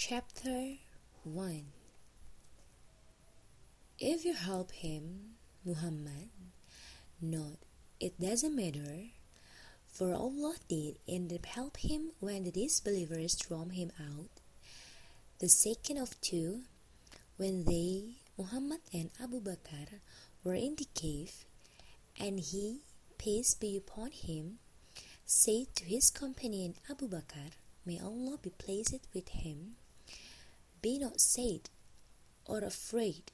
Chapter 1 If you help him, Muhammad, note it doesn't matter, for Allah did up help him when the disbelievers drove him out. The second of two, when they, Muhammad and Abu Bakr, were in the cave, and he, peace be upon him, said to his companion Abu Bakr, May Allah be pleased with him. Be not sad or afraid.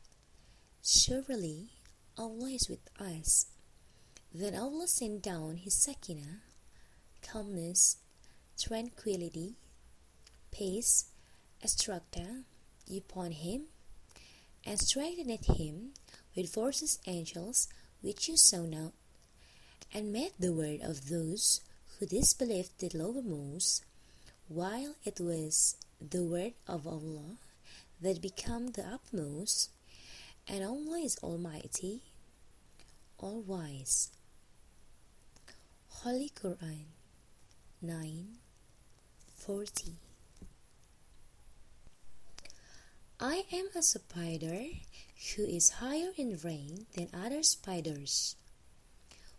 Surely Allah is with us. Then Allah sent down His Sakina, calmness, tranquility, peace, instructor upon him, and strengthened him with forces angels which you saw not, and made the word of those who disbelieved the lowermost while it was the word of Allah that become the upmost, and Allah is Almighty, All Wise. Holy Quran 9 40 I am a spider who is higher in rank than other spiders.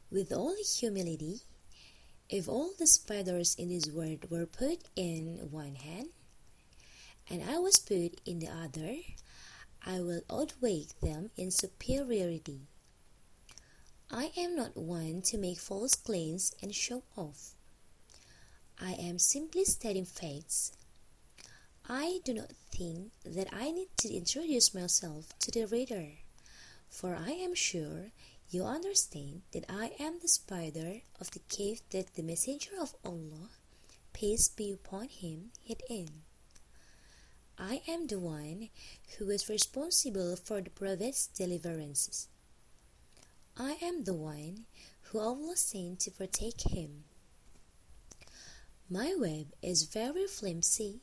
With all humility, if all the spiders in this world were put in one hand, and I was put in the other, I will outweigh them in superiority. I am not one to make false claims and show off. I am simply stating facts. I do not think that I need to introduce myself to the reader, for I am sure you understand that I am the spider of the cave that the messenger of Allah, peace be upon him, hid in. I am the one who is responsible for the prophet's deliverances. I am the one who Allah sent to protect him. My web is very flimsy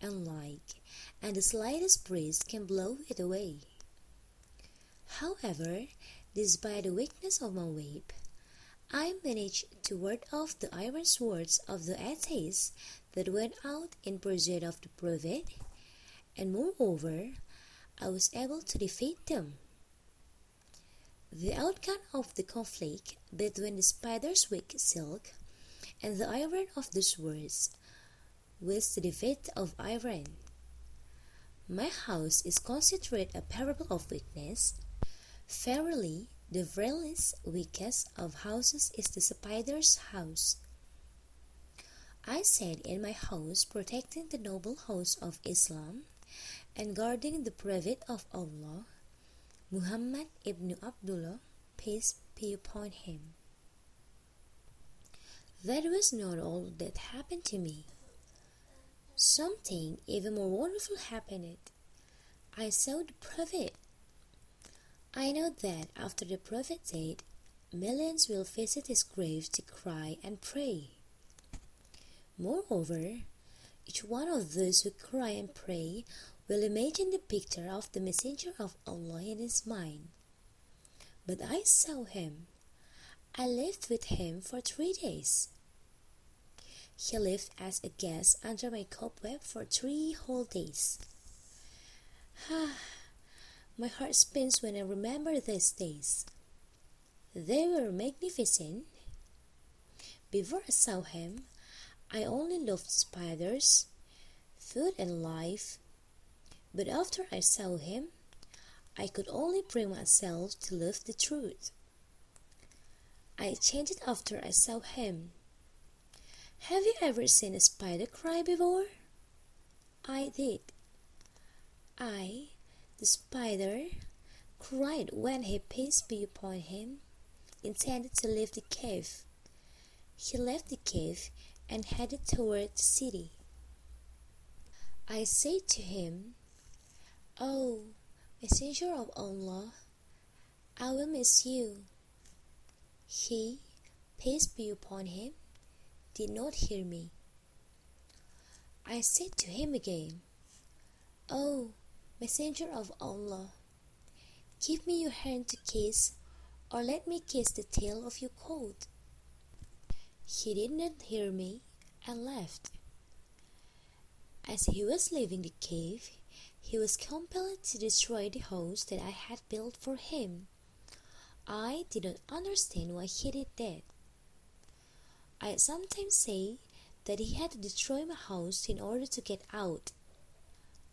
and light, and the slightest breeze can blow it away. However, Despite the weakness of my web, I managed to ward off the iron swords of the atheists that went out in pursuit of the prophet, and moreover, I was able to defeat them. The outcome of the conflict between the spider's weak silk and the iron of the swords was the defeat of iron. My house is considered a parable of weakness Verily, the frailest, weakest of houses is the spider's house. I sat in my house protecting the noble house of Islam and guarding the prophet of Allah, Muhammad ibn Abdullah, peace be upon him. That was not all that happened to me. Something even more wonderful happened. I saw the prophet I know that after the prophet died, millions will visit his grave to cry and pray. Moreover, each one of those who cry and pray will imagine the picture of the messenger of Allah in his mind. But I saw him. I lived with him for three days. He lived as a guest under my cobweb for three whole days. Ah, my heart spins when I remember these days. They were magnificent. Before I saw him, I only loved spiders, food, and life. But after I saw him, I could only bring myself to love the truth. I changed after I saw him. Have you ever seen a spider cry before? I did. I the spider cried when he, peace be upon him, intended to leave the cave. He left the cave and headed toward the city. I said to him, Oh, messenger of Allah, I will miss you. He, peace be upon him, did not hear me. I said to him again, Oh, Messenger of Allah, give me your hand to kiss, or let me kiss the tail of your coat. He did not hear me and left. As he was leaving the cave, he was compelled to destroy the house that I had built for him. I did not understand why he did that. I sometimes say that he had to destroy my house in order to get out.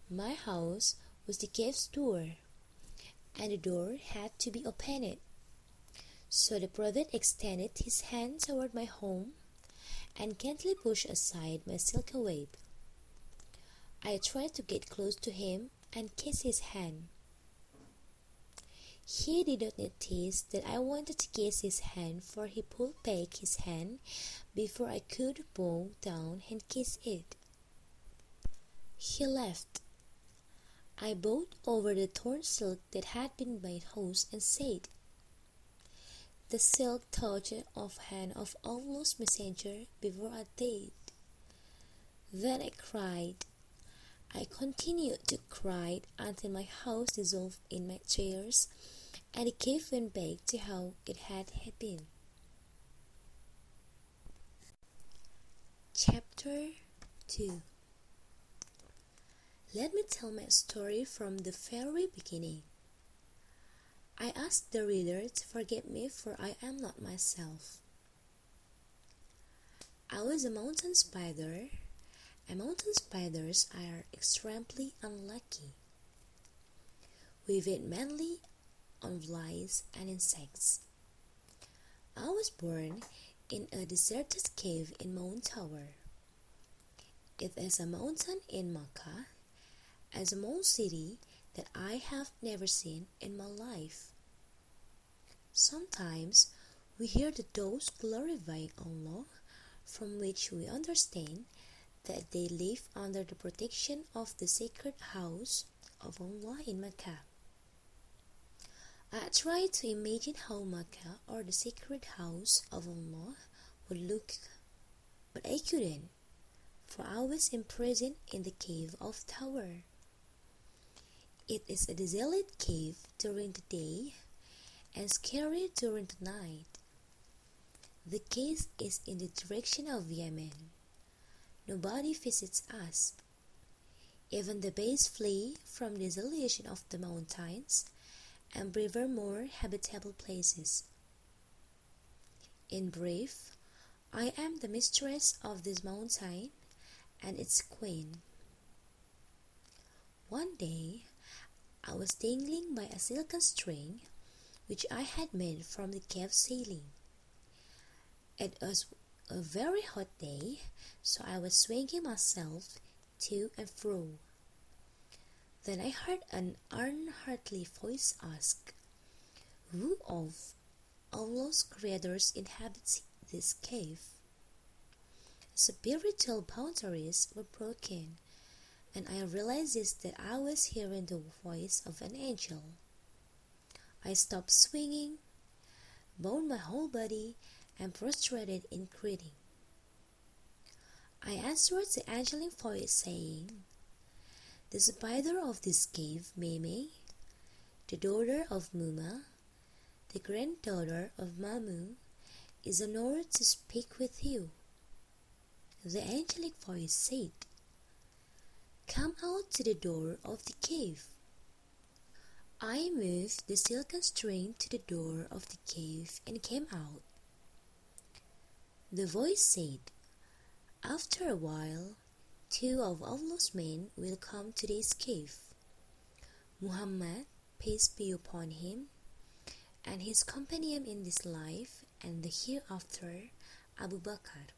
My house was the cave's door, and the door had to be opened. So the prophet extended his hand toward my home and gently pushed aside my silk web. I tried to get close to him and kiss his hand. He did not notice that I wanted to kiss his hand, for he pulled back his hand before I could bow down and kiss it. He left. I bowed over the torn silk that had been my host and said, The silk touched of hand of Allah's messenger before I died. Then I cried. I continued to cry until my house dissolved in my tears and the cave went back to how it had been. Chapter 2 Let me tell my story from the very beginning. I ask the reader to forgive me, for I am not myself. I was a mountain spider, and mountain spiders are extremely unlucky. We feed mainly on flies and insects. I was born in a deserted cave in Mount Thawr. It is a mountain in Mecca, a small city that I have never seen in my life. Sometimes we hear the doves glorifying Allah, from which we understand that they live under the protection of the sacred house of Allah in Mecca. I tried to imagine how Mecca or the sacred house of Allah would look, but I couldn't, for I was imprisoned in the cave of Thawr. It is a desolate cave during the day and scary during the night. The case is in the direction of Yemen. Nobody visits us. Even the bees flee from the isolation of the mountains and prefer more habitable places. In brief, I am the mistress of this mountain and its queen. One day, I was dangling by a silken string which I had made from the cave ceiling. It was a very hot day, so I was swinging myself to and fro. Then I heard an unheartedly voice ask, Who of Allah's creators inhabits this cave? Spiritual boundaries were broken, and I realized that I was hearing the voice of an angel. I stopped swinging, bowed my whole body, and prostrated in greeting. I answered the angelic voice, saying, the spider of this cave, Meme, the daughter of Muma, the granddaughter of Mamu, is honored to speak with you. The angelic voice said, Come out to the door of the cave. I moved the silken string to the door of the cave and came out. The voice said, After a while, two of Allah's men will come to this cave Muhammad, peace be upon him, and his companion in this life and the hereafter, Abu Bakr.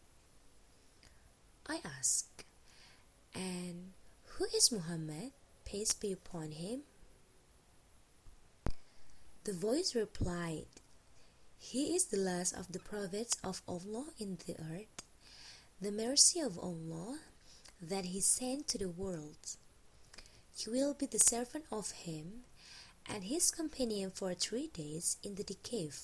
I ask, and who is Muhammad, peace be upon him? The voice replied, He is the last of the prophets of Allah in the earth. The mercy of Allah that he sent to the world. He will be the servant of him and his companion for three days in the cave.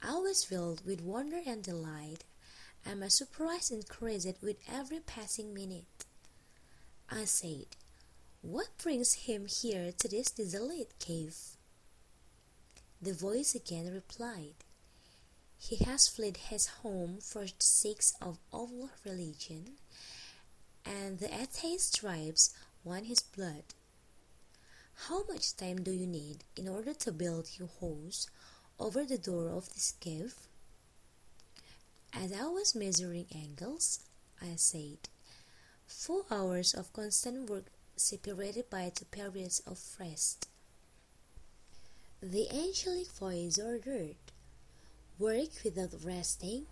I was filled with wonder and delight, and my surprise increased with every passing minute. I said, What brings him here to this desolate cave? The voice again replied, he has fled his home for the sake of all religion, and the atheist tribes want his blood. How much time do you need in order to build your house over the door of this cave? As I was measuring angles, I said, Four hours of constant work separated by two periods of rest. The angelic voice ordered, Work without resting.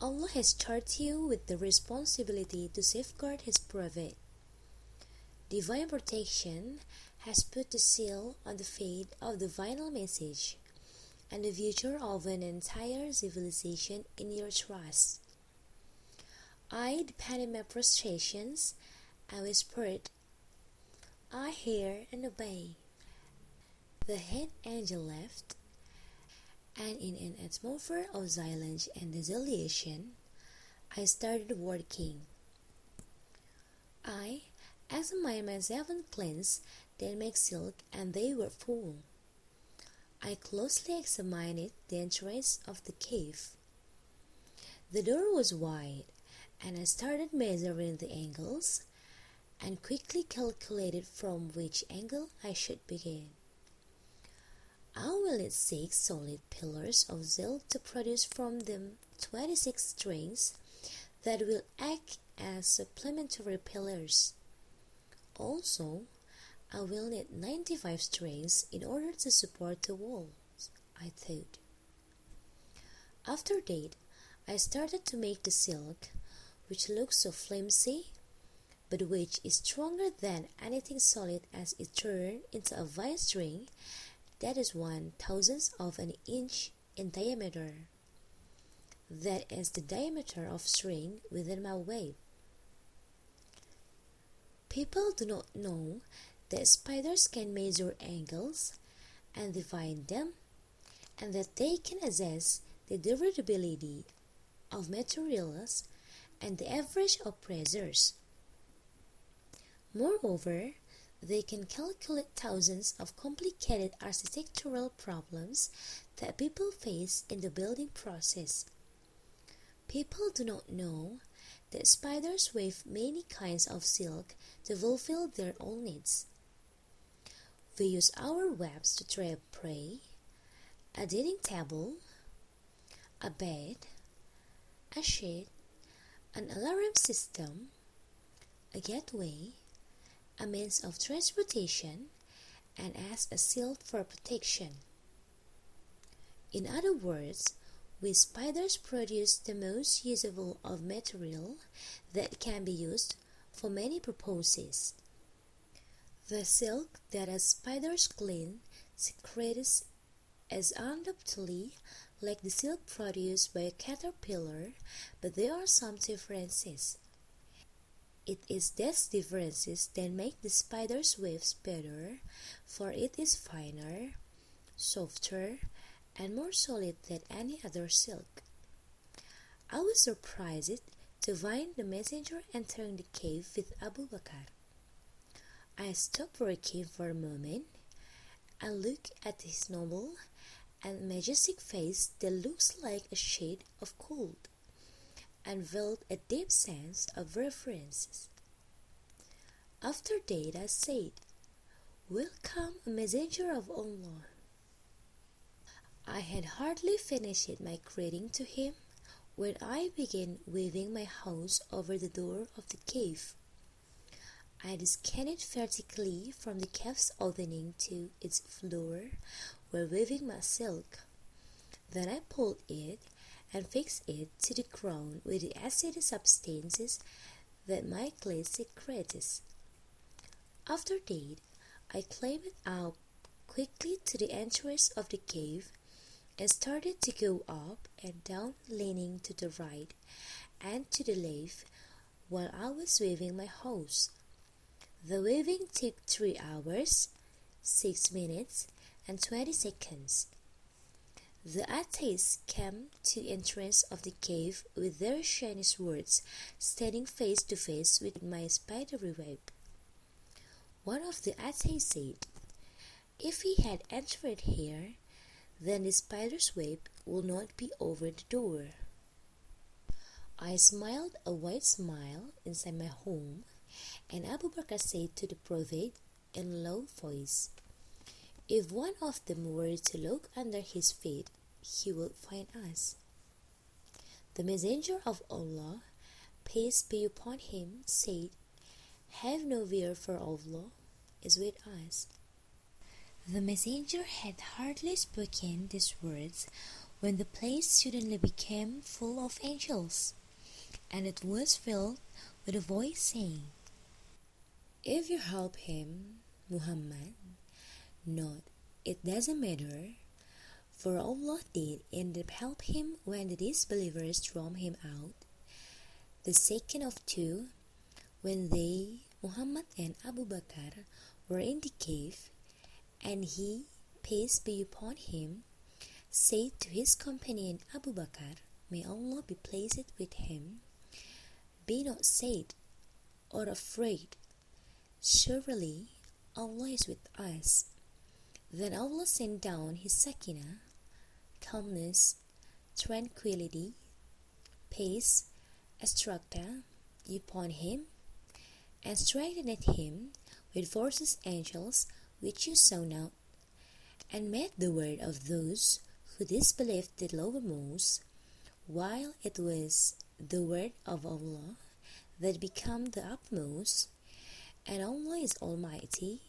Allah has charged you with the responsibility to safeguard His prophet. Divine protection has put the seal on the fate of the final message and the future of an entire civilization in your trust. I depended my prostrations I whispered, I hear and obey. The head angel left, and in an atmosphere of silence and desolation, I started working. I examined my seven plants that make silk, and they were full. I closely examined the entrance of the cave. The door was wide, and I started measuring the angles and quickly calculated from which angle I should begin. I will need six solid pillars of silk to produce from them 26 strings that will act as supplementary pillars. Also, I will need 95 strings in order to support the walls, I thought. After that, I started to make the silk, which looked so flimsy but which is stronger than anything solid as it turned into a vine string that is one thousandth of an inch in diameter. That is the diameter of string within my web. People do not know that spiders can measure angles and divide them, and that they can assess the durability of materials and the average of pressures. Moreover, they can calculate thousands of complicated architectural problems that people face in the building process. People do not know that spiders weave many kinds of silk to fulfill their own needs. We use our webs to trap prey, a dining table, a bed, a shed, an alarm system, a gateway, a means of transportation, and as a shield for protection. In other words, we spiders produce the most usable of material that can be used for many purposes. The silk that a spider's clean secretes is undoubtedly like the silk produced by a caterpillar, but there are some differences. It is these differences that make the spider's waves better, for it is finer, softer, and more solid than any other silk. I was surprised to find the messenger entering the cave with Abu Bakr. I stopped working for a moment and looked at his noble and majestic face that looks like a shade of gold and felt a deep sense of reverence. After I said, Welcome, a messenger of Allah. I had hardly finished my greeting to him when I began waving my house over the door of the cave. I scanned it vertically from the cave's opening to its floor while waving my silk. Then I pulled it and fix it to the ground with the acid substances that my clay secretes. After that, I climbed out quickly to the entrance of the cave and started to go up and down, leaning to the right and to the left while I was waving my hose. The waving took three hours, six minutes, and twenty seconds. The atheists came to the entrance of the cave with their shiny swords, standing face to face with my spidery web. One of the atheists said, If he had entered here, then the spider's web will not be over the door. I smiled a wide smile inside my home, and Abu Bakr said to the Prophet in a low voice, If one of them were to look under his feet, he would find us. The Messenger of Allah, peace be upon him, said, Have no fear for Allah is with us. The messenger had hardly spoken these words when the place suddenly became full of angels and it was filled with a voice saying, If you help him, Muhammad, not, it doesn't matter, for Allah did up help him when the disbelievers drove him out. The second of two, when they, Muhammad and Abu Bakr, were in the cave, and he, peace be upon him, said to his companion Abu Bakr, May Allah be pleased with him, be not sad or afraid. Surely Allah is with us. Then Allah sent down His Sakina, calmness, tranquility, peace, instructor upon him, and strengthened him with forces angels which you saw not, and made the word of those who disbelieved the lowermost, while it was the word of Allah that became the upmost, and Allah is Almighty,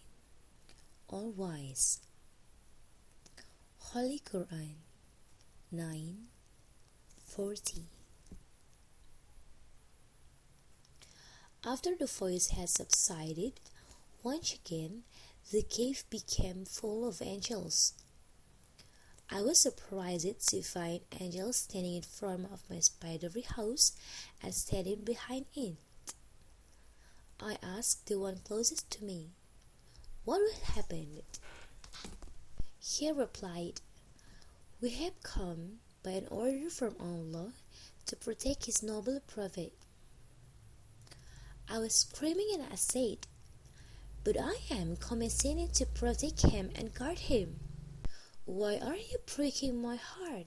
All Wise. Holy Quran 9 40 After the voice had subsided, once again the cave became full of angels I was surprised to find angels standing in front of my spidery house and standing behind it. I asked the one closest to me, What will happen? He replied, We have come by an order from Allah to protect His noble prophet. I was screaming and I said, But I am commissioned to protect him and guard him. Why are you breaking my heart?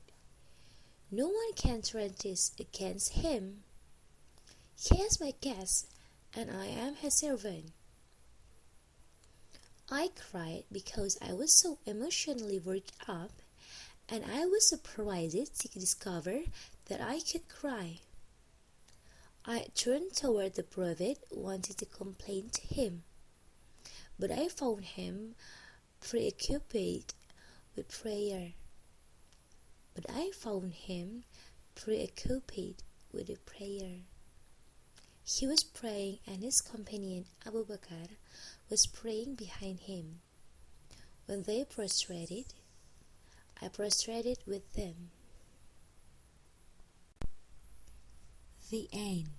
No one can turn this against him. He is my guest, and I am his servant. I cried because I was so emotionally worked up, and I was surprised to discover that I could cry. I turned toward the prophet, wanting to complain to him, but I found him preoccupied with prayer. But I found him preoccupied with a prayer. He was praying, and his companion Abu Bakr was praying behind him. When they prostrated, I prostrated with them. The end.